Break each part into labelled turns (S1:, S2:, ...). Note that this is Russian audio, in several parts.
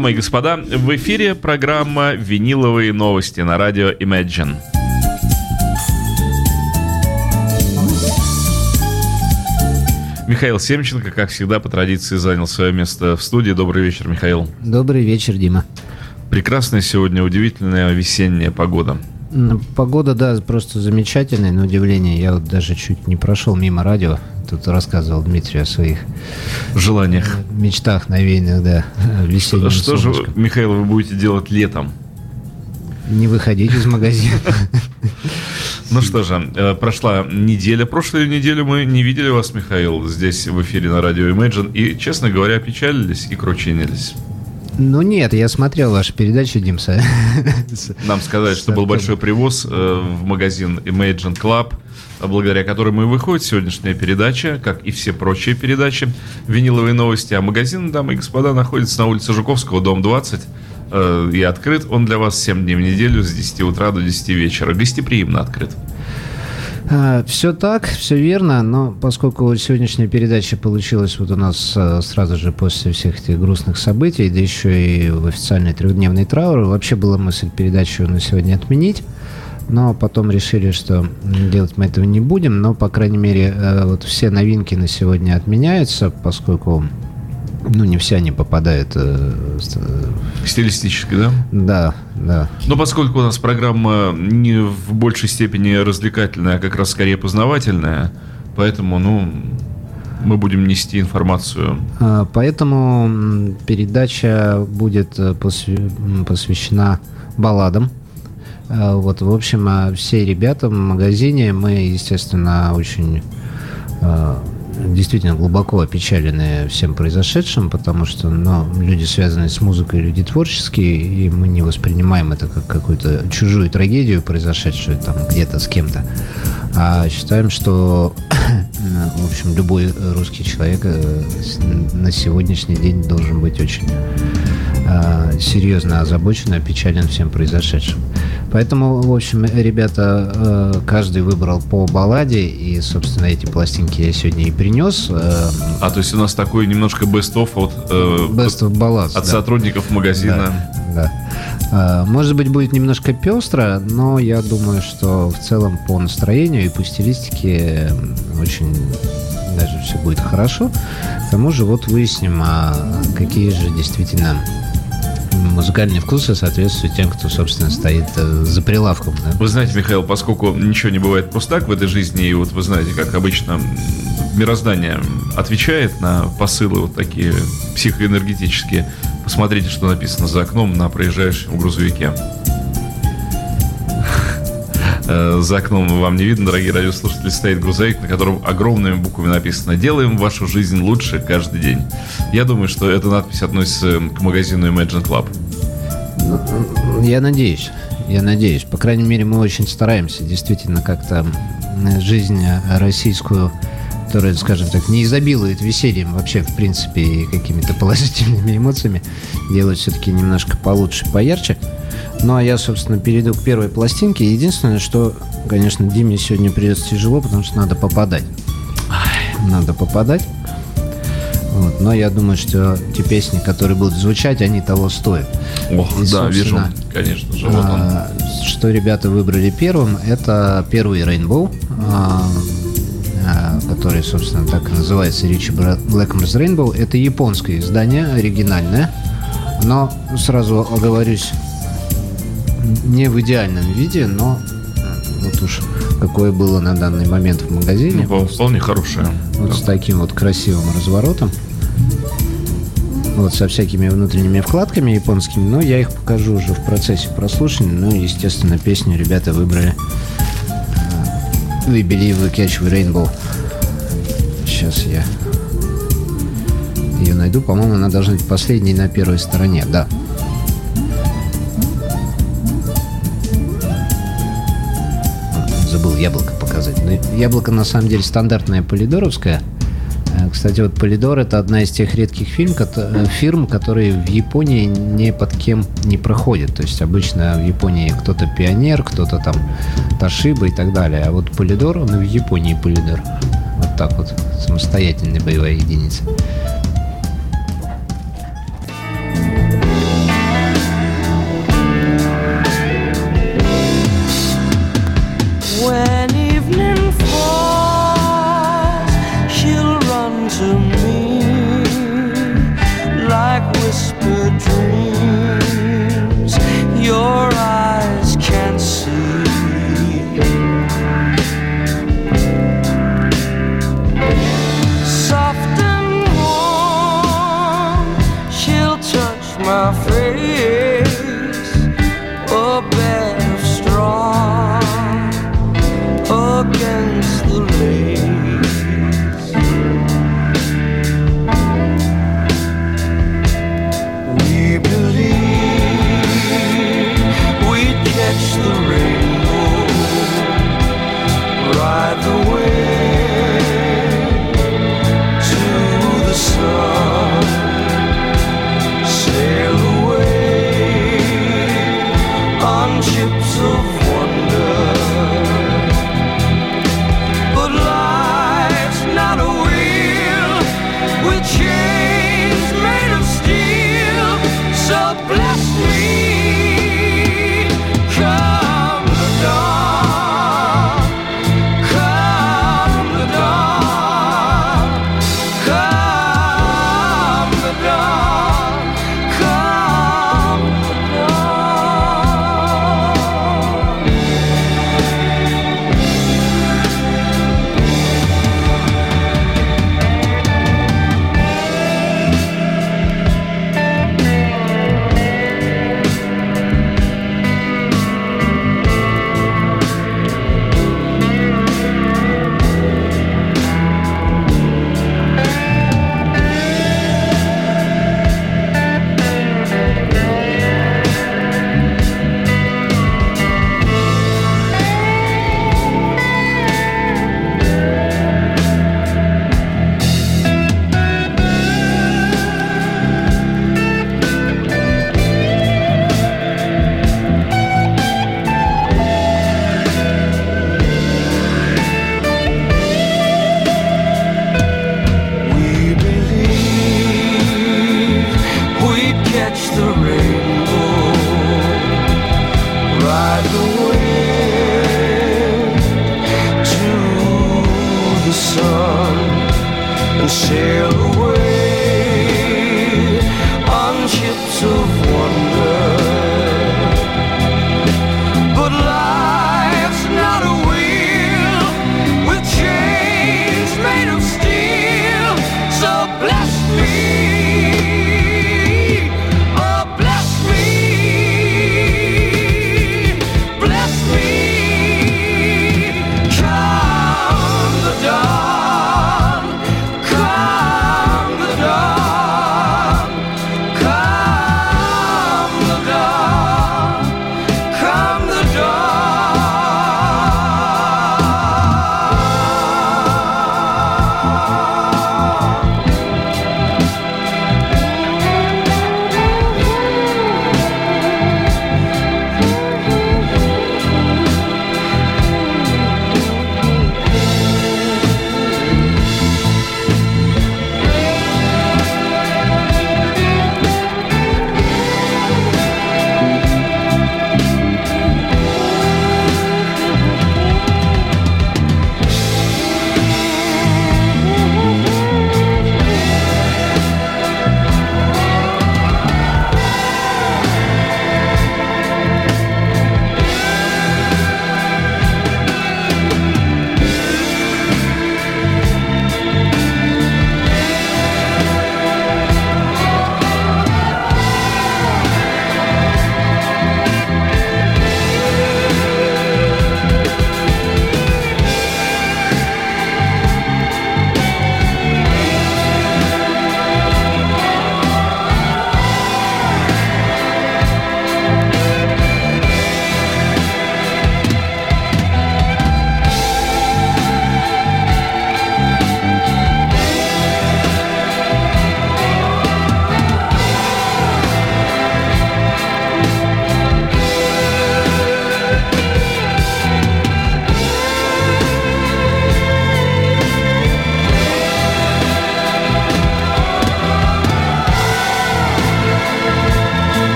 S1: Дамы и господа, в эфире программа «Виниловые новости» на радио Imagine. Михаил Семченко, как всегда, по традиции занял свое место в студии. Добрый вечер, Михаил.
S2: Добрый вечер, Дима.
S1: Прекрасная сегодня, удивительная весенняя погода.
S2: Погода, да, просто замечательная, на удивление. Я вот даже чуть не прошел мимо радио. Тут рассказывал Дмитрий о своих
S1: желаниях,
S2: мечтах навеянных, да,
S1: Что, что же, Михаил, вы будете делать летом?
S2: Не выходить из магазина.
S1: Ну что же, э, прошла неделя. Прошлую неделю мы не видели вас, Михаил, здесь в эфире на радио Imagine. И, честно говоря, печалились и кручинились.
S2: Ну нет, я смотрел вашу передачу, Димса.
S1: Нам сказать, что был большой привоз э, в магазин Imagine Club, благодаря которому мы выходит сегодняшняя передача, как и все прочие передачи «Виниловые новости». А магазин, дамы и господа, находится на улице Жуковского, дом 20. Э, и открыт он для вас 7 дней в неделю с 10 утра до 10 вечера. Гостеприимно открыт.
S2: А, все так, все верно, но поскольку сегодняшняя передача получилась вот у нас э, сразу же после всех этих грустных событий, да еще и в официальный трехдневный траур, вообще была мысль передачу на сегодня отменить, но потом решили, что делать мы этого не будем, но, по крайней мере, э, вот все новинки на сегодня отменяются, поскольку ну, не все они попадают. Э,
S1: Стилистически, да?
S2: Да, да.
S1: Но поскольку у нас программа не в большей степени развлекательная, а как раз скорее познавательная, поэтому, ну, мы будем нести информацию.
S2: А, поэтому передача будет э, посвящена балладам. А, вот, в общем, а все ребята в магазине, мы, естественно, очень действительно глубоко опечалены всем произошедшим, потому что ну, люди, связанные с музыкой, люди творческие, и мы не воспринимаем это как какую-то чужую трагедию, произошедшую там где-то с кем-то, а считаем, что в общем, любой русский человек э, на сегодняшний день должен быть очень э, серьезно озабочен и опечален всем произошедшим. Поэтому, в общем, ребята, э, каждый выбрал по балладе, и, собственно, эти пластинки я сегодня и принес.
S1: Э, а, то есть у нас такой немножко best-of от,
S2: э, best of ballads,
S1: от да. сотрудников магазина.
S2: Да, да. Может быть, будет немножко пестро, но я думаю, что в целом по настроению и по стилистике очень даже все будет хорошо. К тому же вот выясним, а какие же действительно музыкальные вкусы соответствуют тем, кто, собственно, стоит э, за прилавком.
S1: Да? Вы знаете, Михаил, поскольку ничего не бывает просто так в этой жизни, и вот вы знаете, как обычно мироздание отвечает на посылы вот такие психоэнергетические, посмотрите, что написано за окном на проезжающем грузовике. Э, за окном вам не видно, дорогие радиослушатели, стоит грузовик, на котором огромными буквами написано «Делаем вашу жизнь лучше каждый день». Я думаю, что эта надпись относится к магазину Imagine Club.
S2: Я надеюсь. Я надеюсь. По крайней мере, мы очень стараемся действительно как-то жизнь российскую которая, скажем так, не изобилует весельем вообще, в принципе, и какими-то положительными эмоциями, делать все-таки немножко получше, поярче. Ну, а я, собственно, перейду к первой пластинке. Единственное, что, конечно, Диме сегодня придется тяжело, потому что надо попадать. Надо попадать. Вот. Но я думаю, что те песни, которые будут звучать, они того стоят.
S1: Ох, И, да, вижу, конечно же. Вот а,
S2: что ребята выбрали первым, это первый Rainbow, а, а, который, собственно, так и называется Ричи Blackmore's Rainbow. Это японское издание, оригинальное. Но сразу оговорюсь, не в идеальном виде, но вот уж какое было на данный момент в магазине.
S1: Ну, вполне хорошее.
S2: Вот да. с таким вот красивым разворотом. Вот со всякими внутренними вкладками японскими, но я их покажу уже в процессе прослушивания. Ну, естественно, песню ребята выбрали We Believe We Catch the Rainbow. Сейчас я ее найду. По-моему, она должна быть последней на первой стороне. Да, яблоко на самом деле стандартное полидоровское. Э, кстати, вот Полидор это одна из тех редких фирм, э, фирм, которые в Японии ни под кем не проходят. То есть обычно в Японии кто-то пионер, кто-то там Ташиба и так далее. А вот Полидор, он и в Японии Полидор. Вот так вот, самостоятельная боевая единица.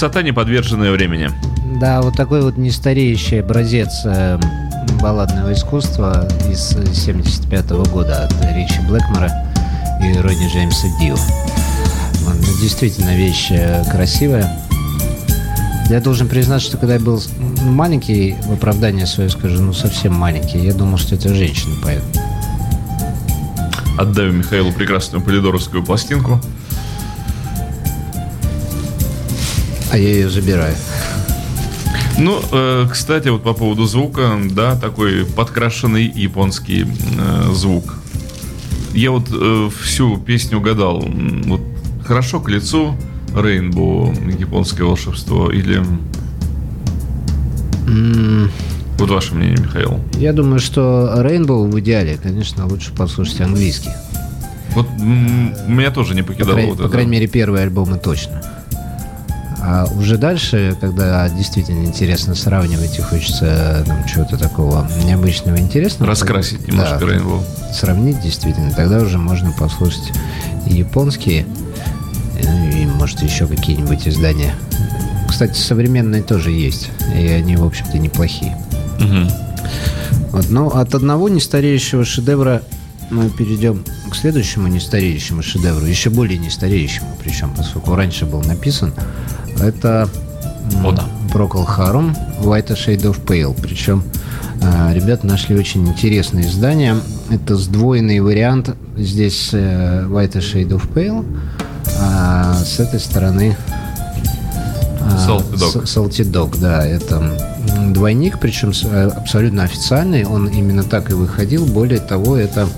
S1: Красота, не подверженная времени.
S2: Да, вот такой вот нестареющий образец э, балладного искусства из 75 -го года от Ричи Блэкмора и Ронни Джеймса Дио. Ну, действительно, вещь э, красивая. Я должен признать, что когда я был маленький, в оправдание свое скажу, ну совсем маленький, я думал, что это женщина поет.
S1: Отдаю Михаилу прекрасную полидоровскую пластинку.
S2: А я ее забираю.
S1: Ну, э, кстати, вот по поводу звука, да, такой подкрашенный японский э, звук. Я вот э, всю песню угадал. Вот хорошо к лицу Рейнбоу, японское волшебство, или...
S2: М,
S1: Вот ваше мнение, Михаил.
S2: Я думаю, что Rainbow в идеале, конечно, лучше послушать английский.
S1: Вот меня тоже не
S2: По,
S1: покидало
S2: край-
S1: вот
S2: по
S1: это.
S2: крайней мере, первые альбомы точно. А уже дальше, когда действительно интересно сравнивать и хочется там, чего-то такого необычного, интересного.
S1: Раскрасить
S2: да,
S1: немножко Рейнбоу.
S2: сравнить действительно, тогда уже можно послушать и японские, ну, и, может, еще какие-нибудь издания. Кстати, современные тоже есть, и они, в общем-то, неплохие.
S1: Мгм.
S2: Вот, но от одного нестареющего шедевра мы перейдем к следующему нестареющему шедевру, еще более нестареющему, причем, поскольку раньше был написан. Это
S1: О, да.
S2: Procol Harum White Shade of Pale. Причем э, ребята нашли очень интересное издание. Это сдвоенный вариант. Здесь э, White Shade of Pale, а с этой стороны а,
S1: Salty Dog.
S2: Salty Dog, да, это двойник, причем э, абсолютно официальный, он именно так и выходил. Более того, это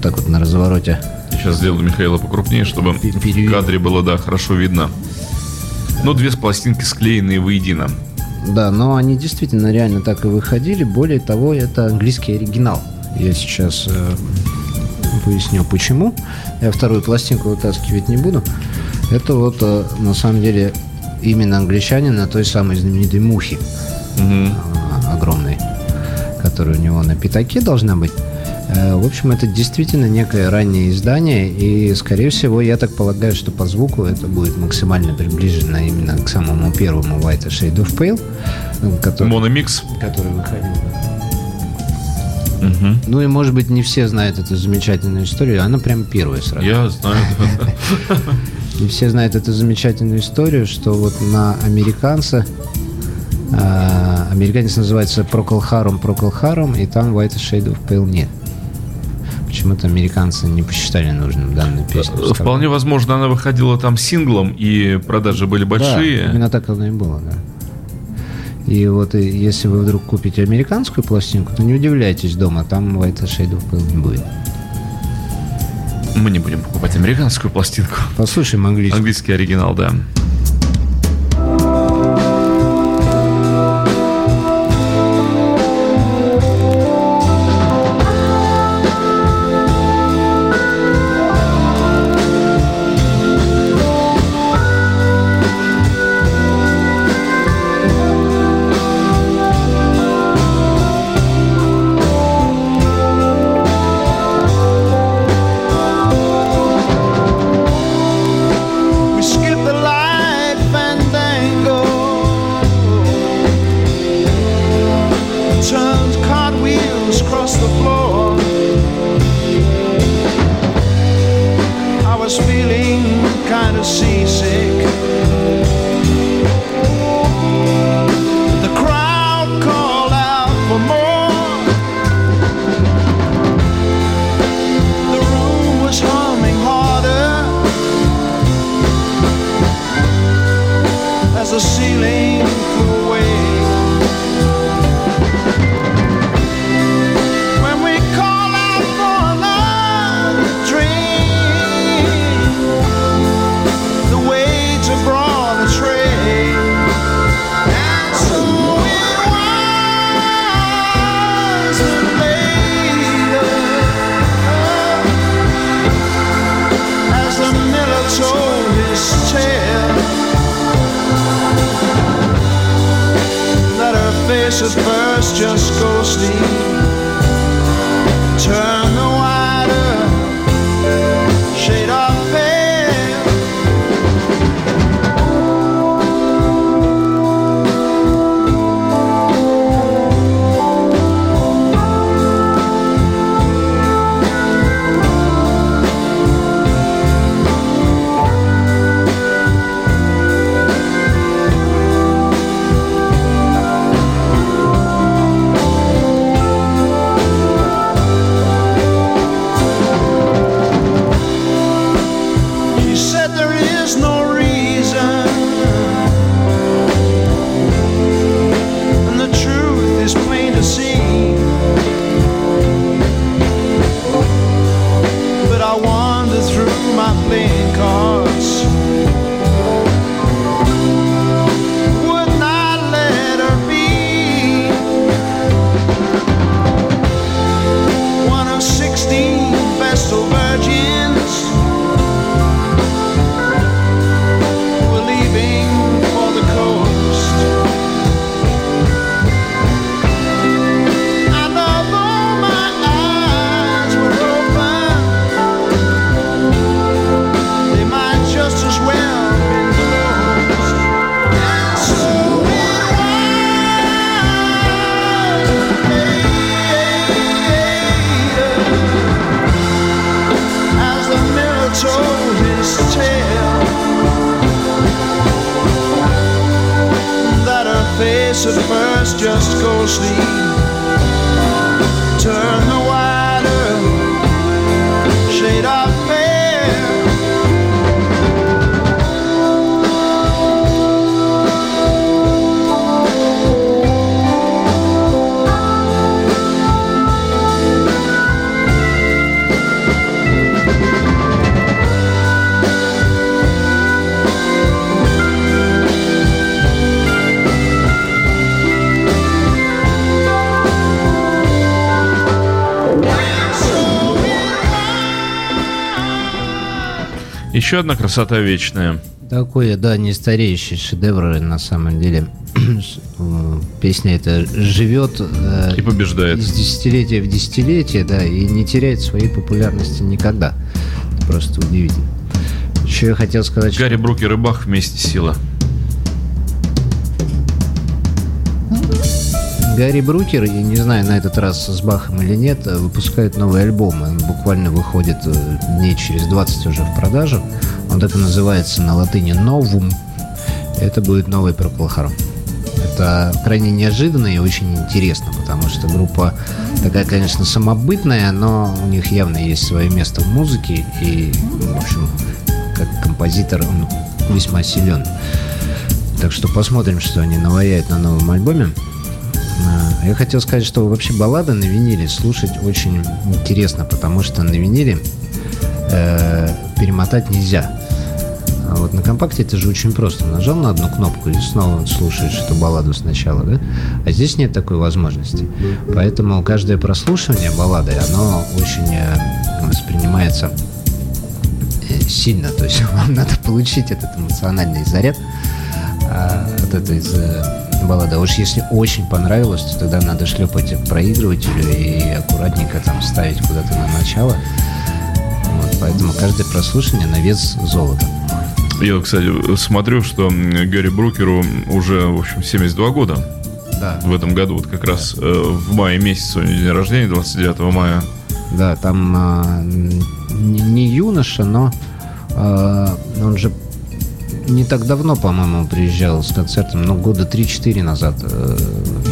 S2: вот так вот на развороте
S1: Сейчас сделаю Михаила покрупнее, чтобы
S2: Пе-
S1: в кадре было, да, хорошо видно. Ну, две пластинки склеенные воедино.
S2: Да, но они действительно реально так и выходили. Более того, это английский оригинал. Я сейчас э, поясню, почему. Я вторую пластинку вытаскивать не буду. Это вот, э, на самом деле, именно англичанин на той самой знаменитой мухе
S1: Мгм.
S2: а, огромной, которая у него на пятаке должна быть. Э, В общем, это действительно некое раннее издание, и, скорее всего, я так полагаю, что по звуку это будет максимально приближено именно к самому первому White Shade of Pale, э, который,
S1: Мономикс.
S2: который выходил.
S1: Мгм.
S2: Ну и, может быть, не все знают эту замечательную историю, она прям первая сразу.
S1: Я знаю.
S2: Не все знают эту замечательную историю, что вот на американца а, американец называется Procol Harum, Procol Harum, и там White Shade of Pale нет. Почему-то американцы не посчитали нужным данную песню. вставлять.
S1: Вполне возможно, она выходила там синглом, и продажи были
S2: Да,
S1: большие.
S2: именно так оно и было, да. И вот и если вы вдруг купите американскую пластинку, то не удивляйтесь дома, там White Shade of Pale не будет.
S1: Мы не будем покупать американскую пластинку.
S2: Послушаем английский.
S1: Английский оригинал, да.
S3: just go sleep. at first just go sleep.
S1: Еще одна красота вечная.
S2: Такой, да, не стареющий шедевр, на самом деле. Э, Песня эта живет э,
S1: И побеждает.
S2: из десятилетия в десятилетие, да, и не теряет своей популярности никогда. Это просто удивительно. Еще я хотел сказать, что
S1: Гарри Брукер и Бах вместе сила.
S2: Гарри Брукер, я не знаю, на этот раз с Бахом или нет, э, выпускает новый альбом. Он буквально выходит э, дней через 20 уже в продажу. Он так и называется на латыни «Новум». Это будет новый Procol Harum. Это крайне неожиданно и очень интересно, потому что группа такая, конечно, самобытная, но у них явно есть свое место в музыке, и, в общем, как композитор он весьма силен. Так что посмотрим, что они наваяют на новом альбоме. Я хотел сказать, что вообще баллады на виниле слушать очень интересно, потому что на виниле э, перемотать нельзя. А вот на компакте это же очень просто. Нажал на одну кнопку и снова слушаешь эту балладу сначала, да? А здесь нет такой возможности. Поэтому каждое прослушивание баллады, оно очень э, воспринимается э, сильно. То есть вам надо получить этот эмоциональный заряд а, от этой э, баллады. А уж если очень понравилось, то тогда надо шлепать к проигрывателю и аккуратненько там ставить куда-то на начало. Вот, поэтому каждое прослушивание на вес золота.
S1: Я, кстати, смотрю, что Гарри Брукеру уже, в общем, 72 года
S2: Да.
S1: в этом году. Вот как раз э, в мае месяце у него день рождения, 29 мая.
S2: Да, там а, н- не, не юноша, но а, он же не так давно, по-моему, приезжал с концертом, ну, года 3-4 назад. э,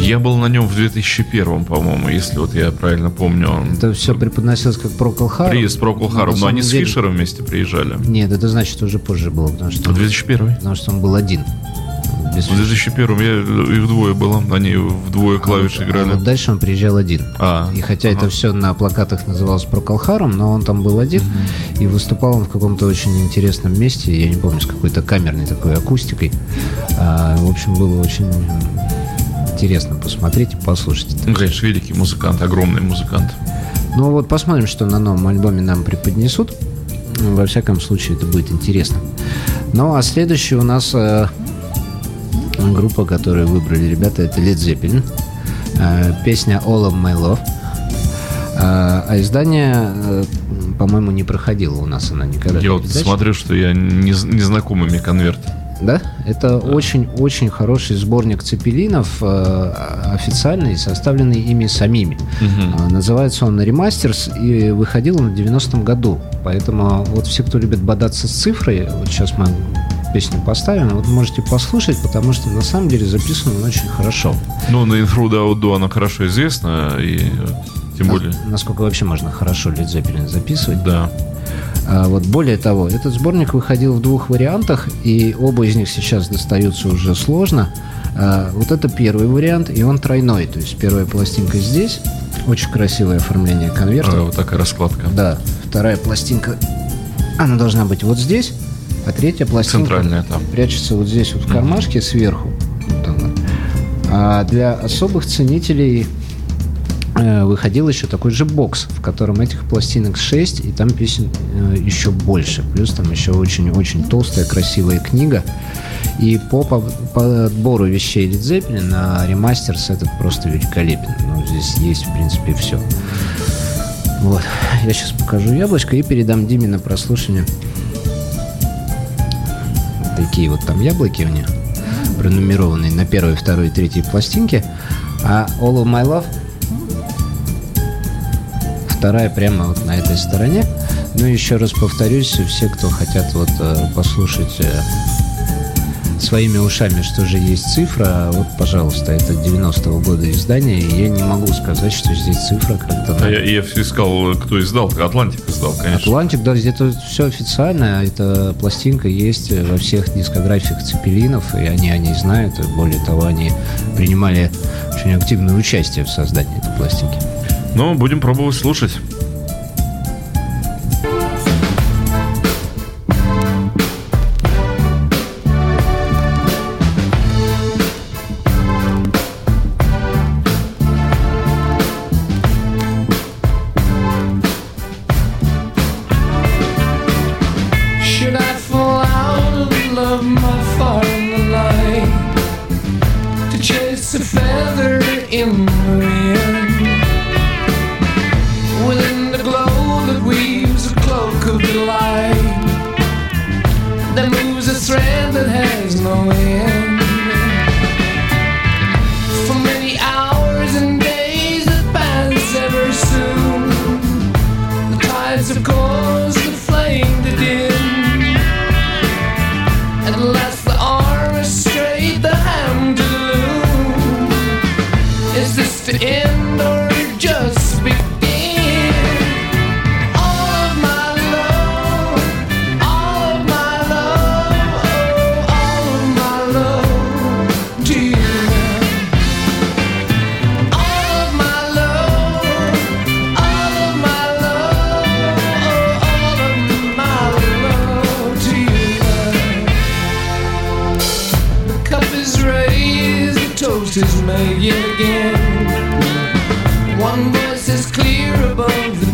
S1: Я был на нем в 2001, по-моему, если вот я правильно помню. Он
S2: Это все преподносилось как Procol Harum.
S1: приезд Procol
S2: На
S1: Harum, но они
S2: самом
S1: с
S2: деле-
S1: Фишером вместе приезжали.
S2: Нет, это значит уже позже было, потому что,
S1: В 2001.
S2: потому что он был один. Без
S1: В 2001 я и вдвое было. Они вдвое клавиши
S2: А
S1: играли.
S2: вот дальше он приезжал один.
S1: А,
S2: И хотя
S1: ага.
S2: это все на плакатах называлось Проколхаром, но он там был один, и выступал он в каком-то очень интересном месте, я не помню, с какой-то камерной такой акустикой. А, в общем, было очень интересно посмотреть и послушать.
S1: Ну, конечно, великий музыкант, огромный музыкант.
S2: Ну вот посмотрим, что на новом альбоме нам преподнесут. Во всяком случае, это будет интересно. Ну, а следующая у нас э, группа, которую выбрали ребята, это Led Zeppelin. Э, песня All of My Love. Э, а издание, э, по-моему, не проходило у нас она никогда.
S1: Я вот смотрю, что я не, незнакомый мне конверт.
S2: Да? Это очень-очень хороший сборник цепелинов, официальный, составленный ими самими. А, Называется он «Ремастерс» и выходил он в 90-м году. Поэтому вот все, кто любит бодаться с цифрой, вот сейчас мы песню поставим, вот можете послушать, потому что на самом деле записан он очень хорошо.
S1: Ну, на Intrude Outdo она хорошо известна, и тем
S2: На-
S1: более,
S2: Насколько вообще можно хорошо Led Zeppelin записывать.
S1: да.
S2: А вот более того, этот сборник выходил в двух вариантах, и оба из них сейчас достаются уже сложно. А, вот это первый вариант, и он тройной. То есть первая пластинка здесь, очень красивое оформление конверта.
S1: А, вот такая раскладка.
S2: Да, вторая пластинка, она должна быть вот здесь, а третья пластинка
S1: Центральная там.
S2: прячется вот здесь вот в кармашке сверху. Вот она. А для особых ценителей э, выходил еще такой же бокс, в котором этих пластинок 6, и там песен э, еще больше. Плюс там еще очень-очень толстая, красивая книга. И по по- подбору вещей Led Zeppelin на ремастерс этот просто великолепен. Ну, здесь есть, в принципе, все. Вот. Я сейчас покажу яблочко и передам Диме на прослушивание. Такие вот там яблоки у них, пронумерованные на первой, второй третьей пластинке. А All of My Love вторая прямо вот на этой стороне. Ну, еще раз повторюсь, все, кто хотят вот э, послушать своими ушами, что же есть цифра. Вот, пожалуйста, это 90-го года издание, я не могу сказать, что здесь цифра как-то...
S1: А я, я искал, кто издал, Атлантик издал, конечно.
S2: Атлантик, да, это все официально, эта пластинка есть во всех дискографиях Цепелинов, и они о ней знают, и более того, они принимали очень активное участие в создании этой пластинки.
S1: Ну, будем пробовать слушать.
S3: troubles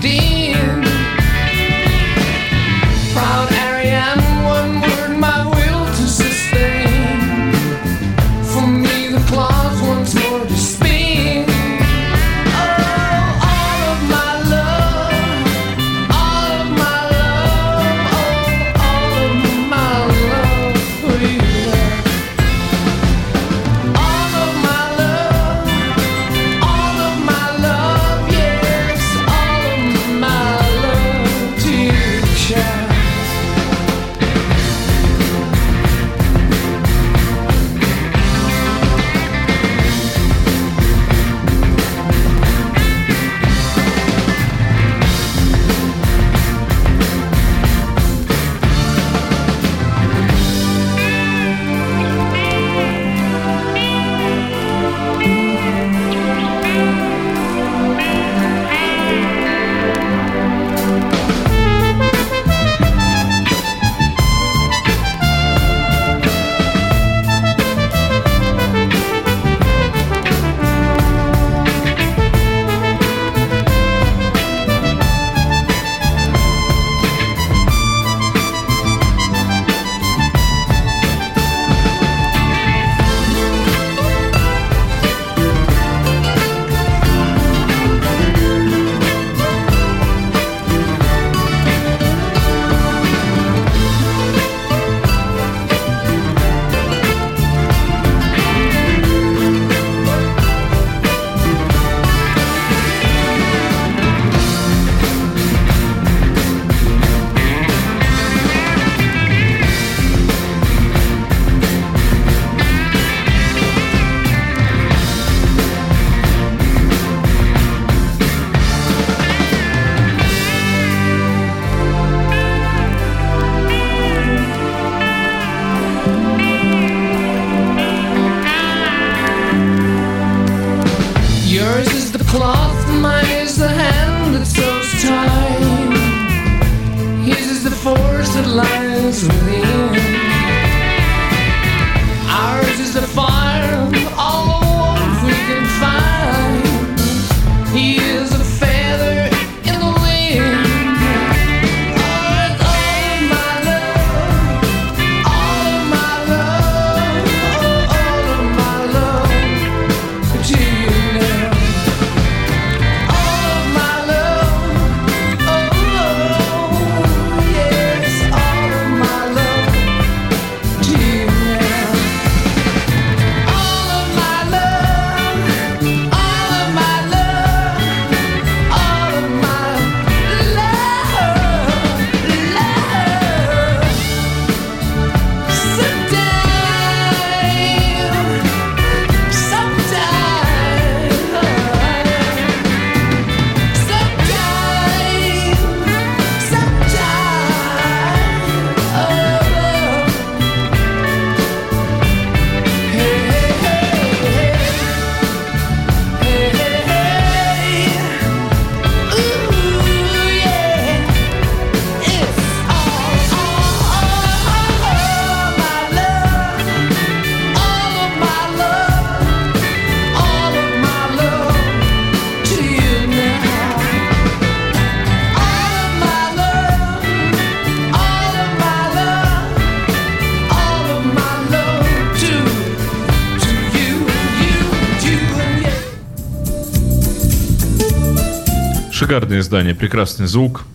S1: Шикарное издание, прекрасный звук.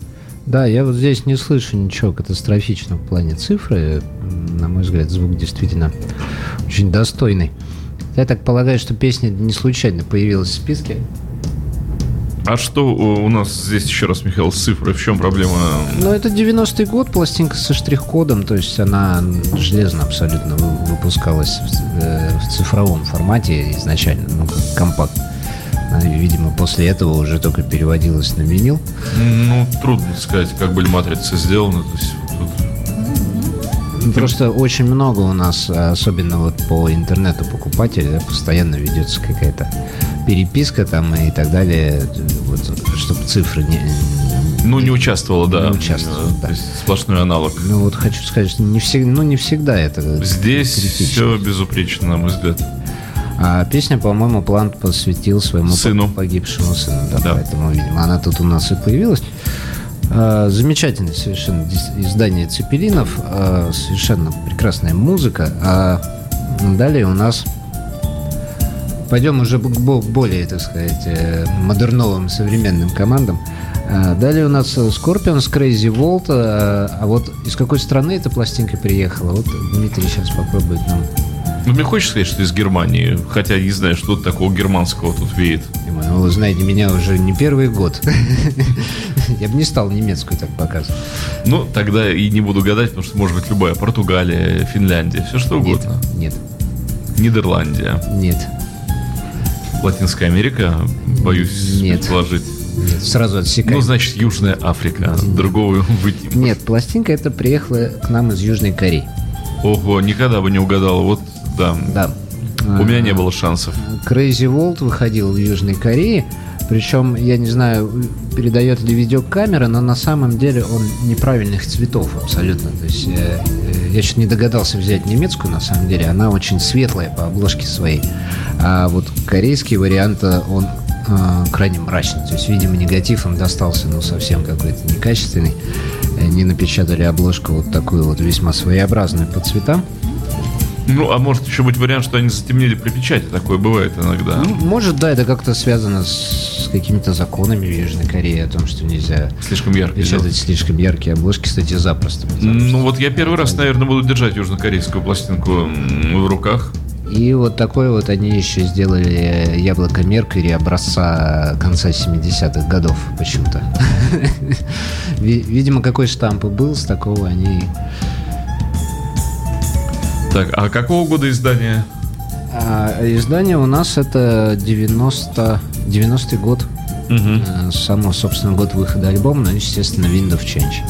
S2: Да, я вот здесь не слышу ничего катастрофичного в плане цифры. На мой взгляд, звук действительно очень достойный. Я так полагаю, что песня не случайно появилась в списке.
S1: А что у нас здесь еще раз, Михаил, с цифрой? В чем проблема?
S2: Ну, это 90-й год, пластинка со штрих-кодом, то есть она железно абсолютно вы- выпускалась в, э, в цифровом формате изначально, ну, компакт. А, Видимо, после этого уже только переводилась на винил.
S1: Ну, трудно сказать, как были матрицы сделаны. То есть, тут-
S2: Просто очень много у нас, а, особенно вот по интернету покупателей, да, постоянно ведется какая-то переписка там и так далее, вот, чтобы цифры не...
S1: ну, не участвовала, да.
S2: Не участвовала, да.
S1: То есть сплошной аналог.
S2: Ну вот хочу сказать, что не всегда, ну не всегда это
S1: Здесь
S2: критично.
S1: все безупречно, на мой взгляд.
S2: А песня, по-моему, Плант посвятил своему
S1: Сыну.
S2: по- погибшему сыну. Да,
S1: Да.
S2: Поэтому, видимо, она тут у нас и появилась. А, Замечательное совершенно издание Цепелинов. а, Совершенно прекрасная музыка. А далее у нас... Пойдем уже к бо- более, так сказать, э, модерновым современным командам. А, Далее у нас э, Scorpions, Crazy Volt. А а вот из какой страны эта пластинка приехала? Вот Дмитрий сейчас попробует нам
S1: Ну, мне хочется сказать, что из Германии, хотя не знаю, что такого германского тут веет.
S2: Ну, вы знаете, меня уже не первый год. Я бы не стал немецкую так показывать.
S1: Ну, тогда и не буду гадать, потому что может быть любая. Португалия, Финляндия, все что угодно.
S2: нет,
S1: Нидерландия,
S2: нет,
S1: Латинская Америка, боюсь
S2: Нет.
S1: предположить.
S2: нет. Сразу отсекаем.
S1: Ну, значит, Южная Африка. Другого быть не может.
S2: Нет, пластинка эта приехала к нам из Южной Кореи.
S1: Ого, никогда бы не угадал. Вот, да.
S2: Да.
S1: У меня не было шансов.
S2: Crazy World выходил в Южной Корее. Причем, я не знаю, передает ли видеокамера, но на самом деле он неправильных цветов абсолютно. То есть э, э, я чуть не догадался взять немецкую, на самом деле. Она очень светлая по обложке своей. А вот корейский вариант, э, он э, крайне мрачный. То есть, видимо, негатив им достался, ну, совсем какой-то некачественный. Они напечатали обложку вот такую вот весьма своеобразную по цветам.
S1: Ну, а может еще быть вариант, что они затемнили при печати. Такое бывает иногда.
S2: Ну, может, да, это как-то связано с какими-то законами в Южной Корее о том, что нельзя
S1: Слишком ярко.
S2: печатать слишком яркие обложки, кстати, запросто.
S1: Ну, вот я первый раз, наверное, буду держать южнокорейскую пластинку в руках.
S2: И вот такое вот они еще сделали яблоко Меркьюри образца конца 70-х годов почему-то. Ви- Видимо, какой штамп и был, с такого они...
S1: Так, а какого года издания?
S2: А издание у нас это 90... 90-й год.
S1: Мгм.
S2: Э, Самого, собственно, год выхода альбома, ну, естественно, Wind of Change.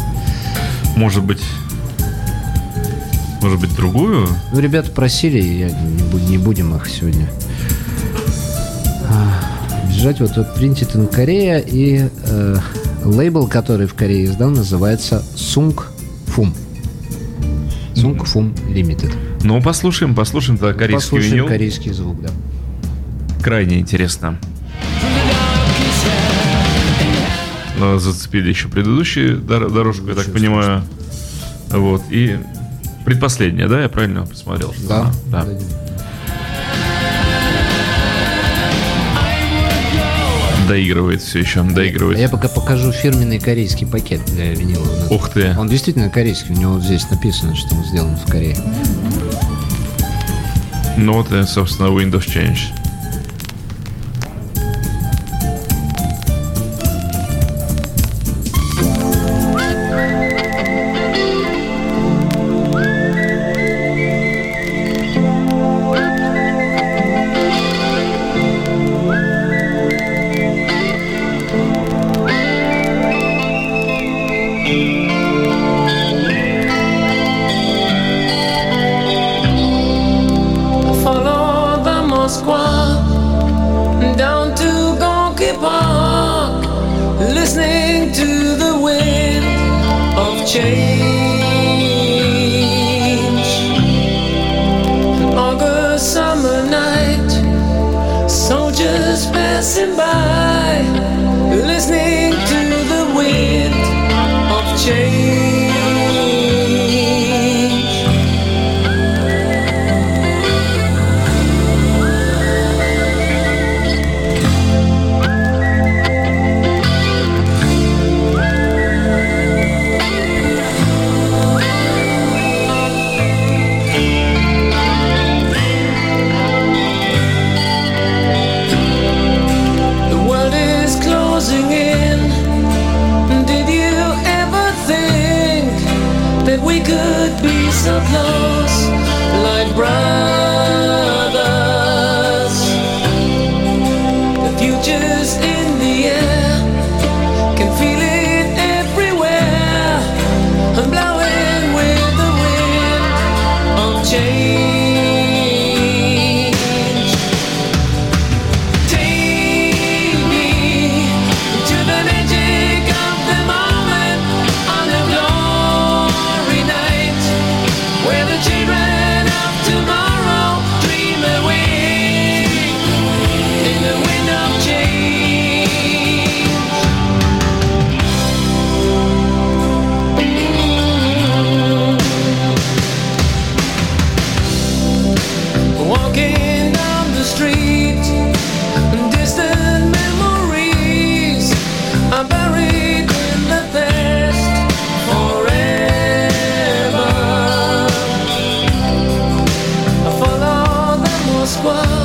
S1: Может быть... Может быть, другую?
S2: Ну, ребята просили, я не, не будем их сегодня а, бежать. Вот тут Printed in Korea и э, лейбл, который в Корее издал, называется Sung Fum. Sung Fum Limited.
S1: Ну, послушаем, послушаем тогда корейский
S2: Послушаем
S1: винил.
S2: корейский звук, да.
S1: Крайне интересно. Но зацепили еще предыдущую дор- дорожку, я так понимаю. Вот, и предпоследняя, да, я правильно посмотрел? что она? да. Доигрывает все еще, доигрывает.
S2: я пока покажу фирменный корейский пакет для винила.
S1: Ух ты.
S2: Он действительно корейский, у него вот здесь написано, что он сделан в Корее.
S1: Ну вот, и, собственно, Windows Change.
S3: Passing by, listening to the wind
S1: world.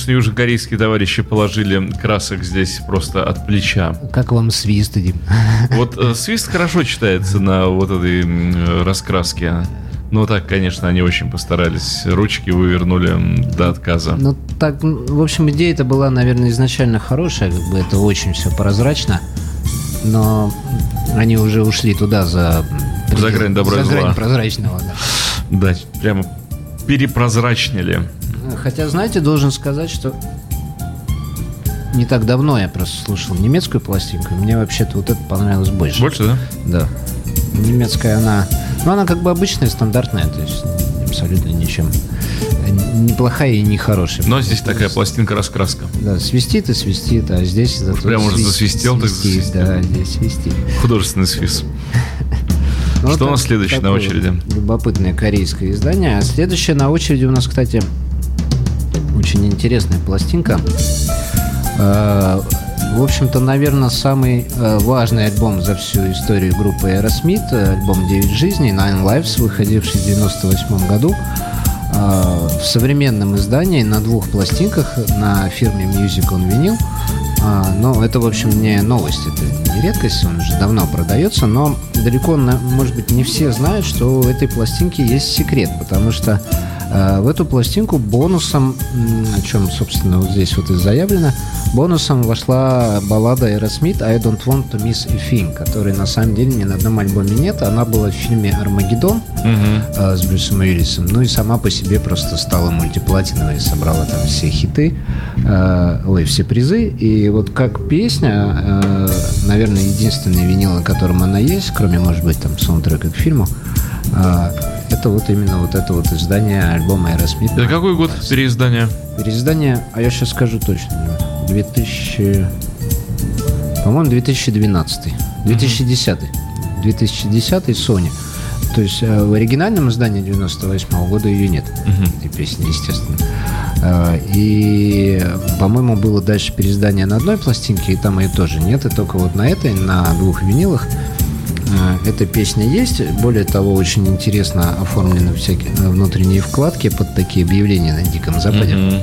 S1: Конечно, южнокорейские товарищи положили красок здесь просто от плеча.
S2: Как вам свист, Дим?
S1: Вот э, свист хорошо читается на вот этой э, раскраске. Ну так, конечно, они очень постарались. Ручки вывернули до отказа.
S2: Ну, так, в общем, идея это была, наверное, изначально хорошая, как бы это очень все прозрачно, но они уже ушли туда за...
S1: За грань добра и
S2: за грань
S1: зла.
S2: прозрачного, да.
S1: Да, прямо перепрозрачнили.
S2: Хотя, знаете, должен сказать, что не так давно я просто слушал немецкую пластинку, мне вообще-то вот это понравилось больше.
S1: Больше, да?
S2: Да. Немецкая она... Ну, она как бы обычная, стандартная, то есть абсолютно ничем неплохая и не хорошая.
S1: Но здесь такая пластинка-раскраска.
S2: Да, свистит и свистит, а здесь зато
S1: прям уже
S2: свист-
S1: засвистел, так
S2: свистит,
S1: засвистел.
S2: Да, здесь свистит.
S1: Художественный свист.
S2: Ну,
S1: Что у
S2: вот
S1: нас
S2: так-
S1: следующее на очереди?
S2: Любопытное корейское издание. А следующее на очереди у нас, кстати, очень интересная пластинка. Э, В общем-то, наверное, самый э, важный альбом за всю историю группы Aerosmith, э, альбом «Девять жизней», Nine Lives, выходивший в 98 году. В современном издании на двух пластинках на фирме Music on Vinyl. Но это, в общем, не новость, это не редкость, он уже давно продается, но далеко, может быть, не все знают, что у этой пластинки есть секрет, потому что в эту пластинку бонусом, о чем, собственно, вот здесь вот и заявлено, бонусом вошла баллада Aerosmith «I don't want to miss a thing», которой на самом деле ни на одном альбоме нет, она была в фильме «Армагеддон», э, с Брюсом Уиллисом. Ну и сама по себе просто стала мультиплатиновой, собрала там все хиты, э, ой, все призы. И вот как песня, э, наверное, единственный винил, на котором она есть, кроме, может быть, там саундтрека к фильму, это вот именно вот это вот издание альбома Aerosmith.
S1: Это какой год переиздания?
S2: Переиздание, а я сейчас скажу точно, 2000, по-моему, 2012, 2010, 2010 Sony. То есть э, в оригинальном издании 98 года ее нет, этой песни, естественно. Э, И, по-моему, было дальше переиздание на одной пластинке, и там ее тоже нет, и только вот на этой, на двух винилах, эта песня есть. Более того, очень интересно оформлены всякие э, внутренние вкладки под такие объявления на Диком Западе
S1: Мгм.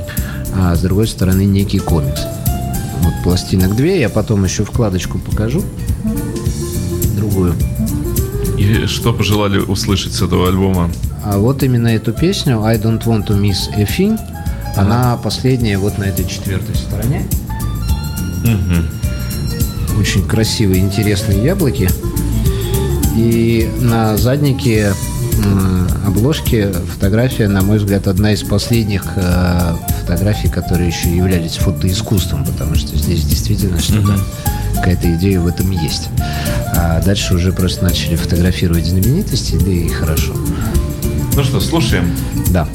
S2: а с другой стороны некий комикс. Вот пластинок две, я потом еще вкладочку покажу. Другую.
S1: И что пожелали услышать с этого альбома?
S2: А вот именно эту песню I don't want to miss a thing. Она последняя вот на этой четвертой стороне. Очень красивые, интересные яблоки. И на заднике обложки фотография, на мой взгляд, одна из последних э, фотографий, которые еще являлись фотоискусством, потому что здесь действительно что-то, какая-то идея в этом есть.
S4: А дальше уже просто начали фотографировать знаменитости, да и хорошо.
S1: Ну что, слушаем.
S4: Да.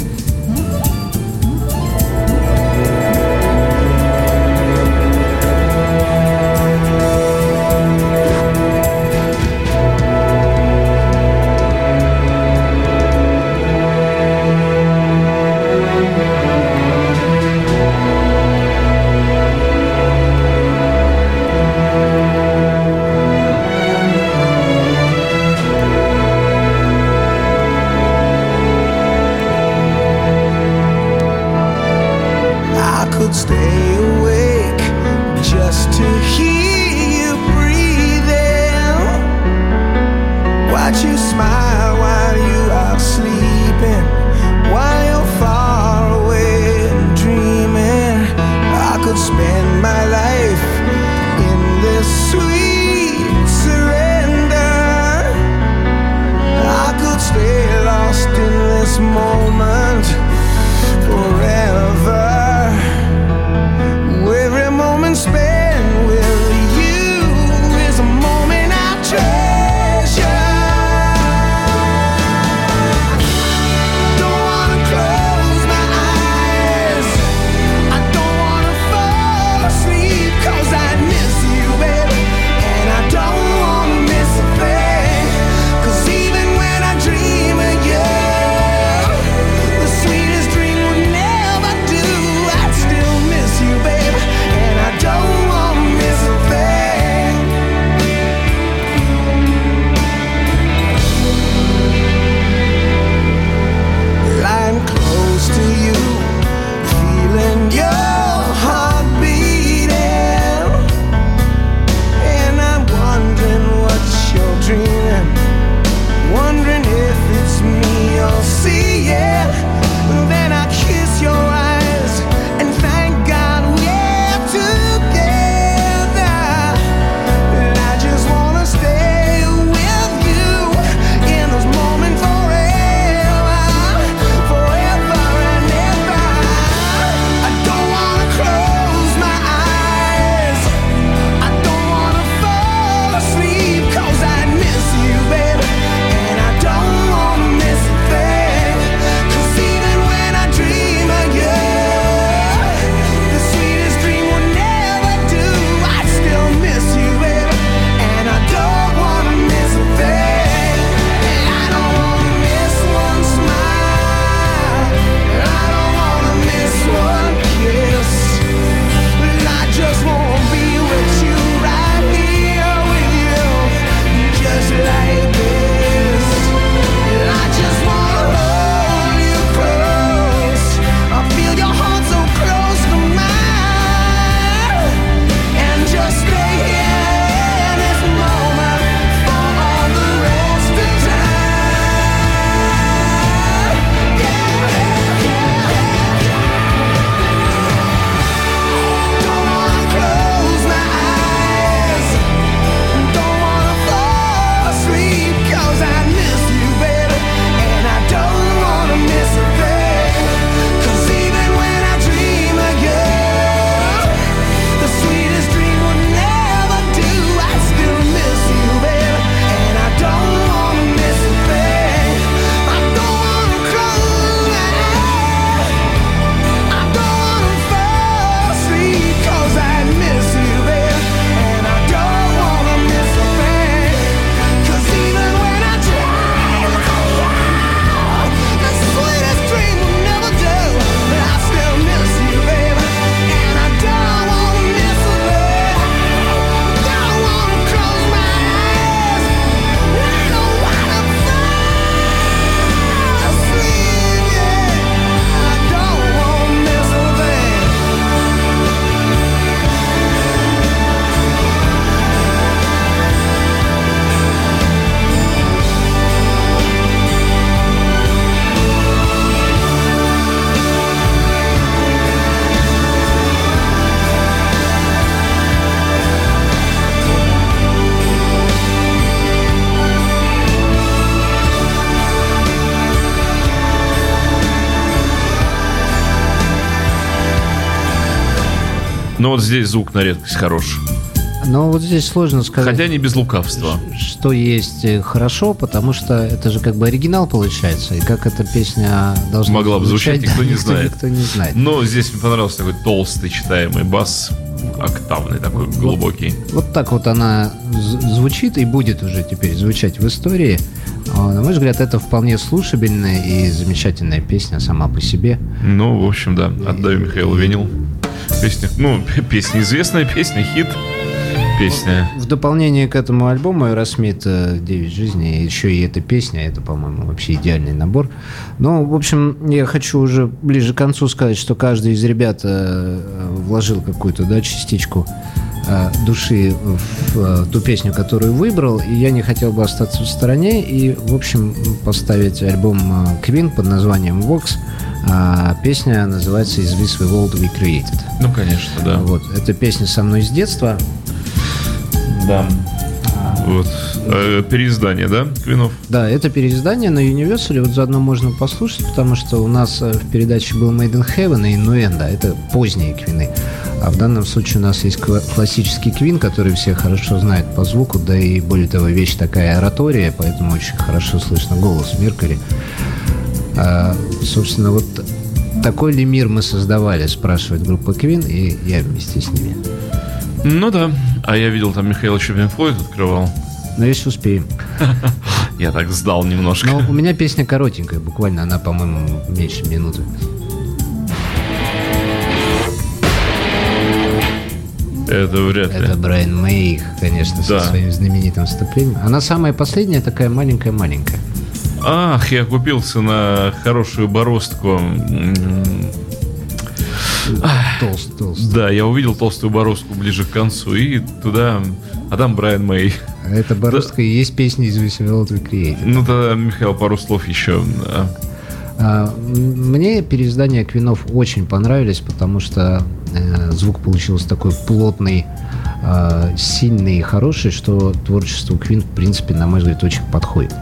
S1: Ну вот здесь звук на редкость хорош.
S2: Но вот здесь сложно сказать.
S1: Хотя не без лукавства.
S2: что есть э, хорошо, потому что это же как бы оригинал получается, и как эта песня должна
S1: Могла бы звучать, никто не знает.
S2: Никто не знает.
S1: Но здесь мне понравился такой толстый читаемый бас, октавный такой глубокий.
S2: Вот так вот она звучит и будет уже теперь звучать в истории. А, На мой взгляд, это вполне слушабельная и замечательная песня сама по себе.
S1: Ну, в общем, да, отдаю Михаилу винил. Песня, ну, песня известная, песня хит, песня.
S2: В дополнение к этому альбому Aerosmith э, «Девять жизней» еще и эта песня, это, по-моему, вообще идеальный набор. Но, в общем, я хочу уже ближе к концу сказать, что каждый из ребят э, вложил какую-то да, частичку э, души в э, ту песню, которую выбрал, и я не хотел бы остаться в стороне и, в общем, поставить альбом э, Queen под названием «Vox». А песня называется «Is this the world we created?».
S1: Ну, конечно, да.
S2: Вот. Эта песня со мной с детства.
S1: Да. Вот. Э, переиздание, да, Квинов?
S2: Да, это переиздание на Universal, вот заодно можно послушать, потому что у нас э, в передаче был Made in Heaven и Innuendo, это поздние квины. А в данном случае у нас есть кла- классический квин, который все хорошо знают по звуку, да и более того, вещь такая оратория, поэтому очень хорошо слышно голос Меркери. А, собственно, вот такой ли мир мы создавали, спрашивает группа Квин, и я вместе с ними.
S1: Ну да. А я видел, там Михаил еще Floyd открывал.
S2: Но если успеем.
S1: Я так сдал немножко.
S2: Но у меня песня коротенькая, буквально она, по-моему, меньше минуты.
S1: Это вряд ли.
S2: Это Брайан Мэй, конечно,
S1: Да.
S2: со своим знаменитым вступлением. Она самая последняя, такая маленькая-маленькая.
S1: Ах, я купился на хорошую бороздку.
S2: Толст, толст.
S1: Да, я увидел толстую бороздку ближе к концу и туда... А там Брайан Мэй.
S2: А эта бороздка и есть песня из Веселого Created.
S1: Ну тогда, Михаил, пару слов еще. А,
S2: А, Мне переиздания Квинов очень понравились, потому что э, звук получился такой плотный, э, сильный и хороший, что творчеству Квин, в принципе, на мой взгляд, очень подходит.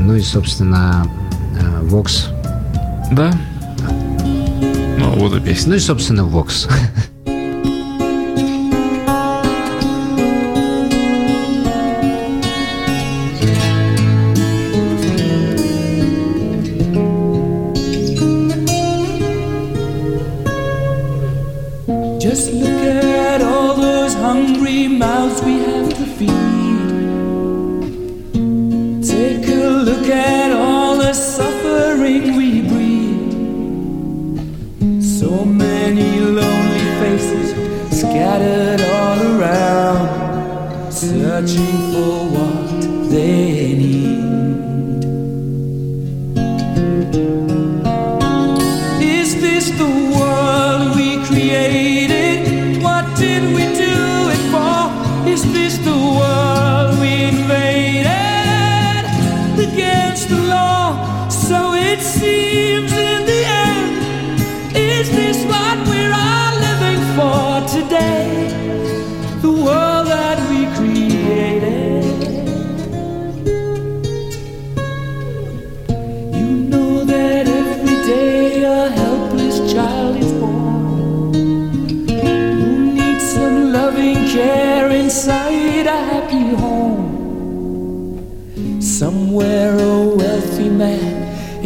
S2: Ну и, собственно, э, Vox.
S1: Да? Ну, вот и песня.
S2: Ну и, собственно, Vox.
S3: many lonely faces scattered all around, searching for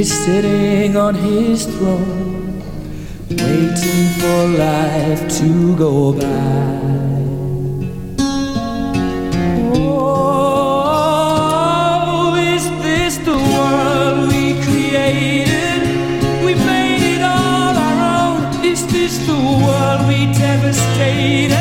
S3: is sitting on his throne, waiting for life to go by. Oh, is this the world we created? We made it all our own. Is this the world we devastated?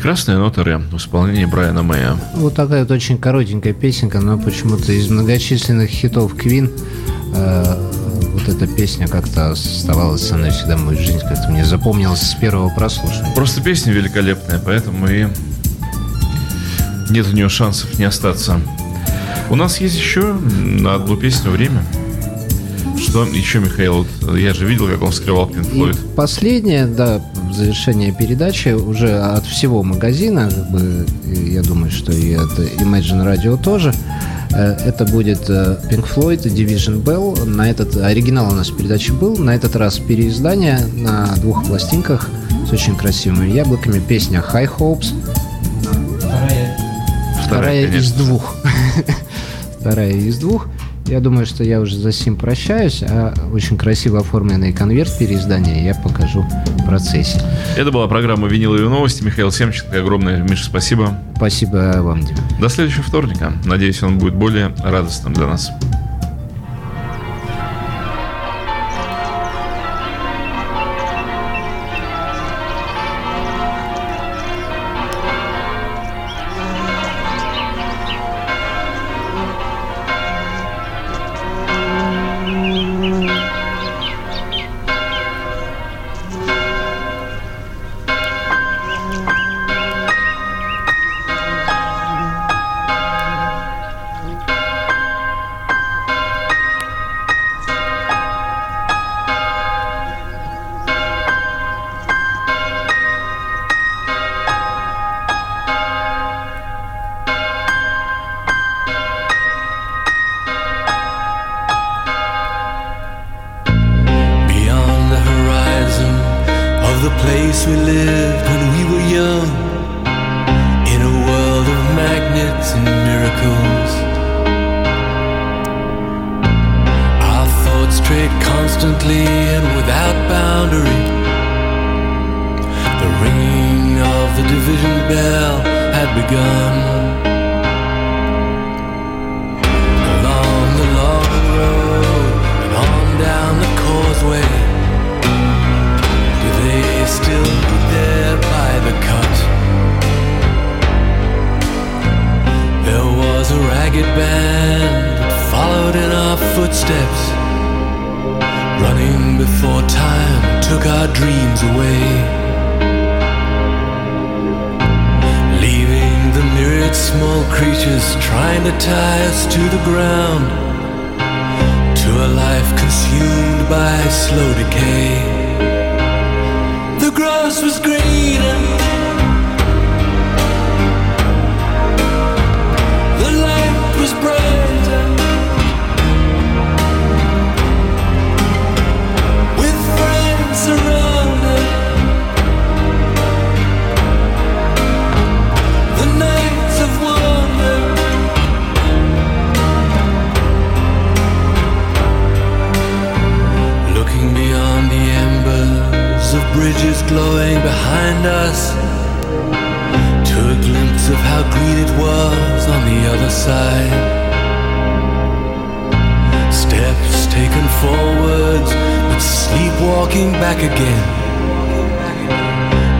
S1: Прекрасная нота ре в исполнении Брайана Мэя.
S2: Вот такая вот очень коротенькая песенка, но почему-то из многочисленных хитов Квин вот эта песня как-то оставалась со мной всегда в мою жизнь, как-то мне запомнилась с первого прослушивания.
S1: Просто песня великолепная, поэтому и нет у нее шансов не остаться. У нас есть еще на одну песню время. Что еще, Михаил? Вот я же видел, как он вскрывал Floyd.
S2: последнее, да, в завершение передачи уже от всего магазина, как бы, я думаю, что и от Imagine Radio тоже. Э, Это будет э, Pink Floyd Division Bell. На этот оригинал у нас в передаче был. На этот раз переиздание на двух пластинках с очень красивыми яблоками. Песня High Hopes. Вторая из
S1: конечно.
S2: двух. Вторая из двух. Я думаю, что я уже за сим прощаюсь, а очень красиво оформленный конверт переиздания я покажу в процессе.
S1: Это была программа «Виниловые новости». Михаил Семченко, огромное, Миша, спасибо.
S2: Спасибо вам, Дима.
S1: До следующего вторника. Надеюсь, он будет более радостным для нас.
S5: We lived when we were young, in a world of magnets and miracles. Our thoughts strayed constantly and without boundary. The ringing of the division bell had begun. Cut? There was a ragged band that followed in our footsteps, running before time took our dreams away. Leaving the myriad small creatures trying to tie us to the ground to a life consumed by slow decay. Glowing behind us to a glimpse of how green it was on the other side. Steps taken forwards, but sleepwalking back again.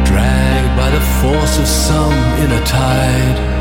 S5: Dragged by the force of some inner tide.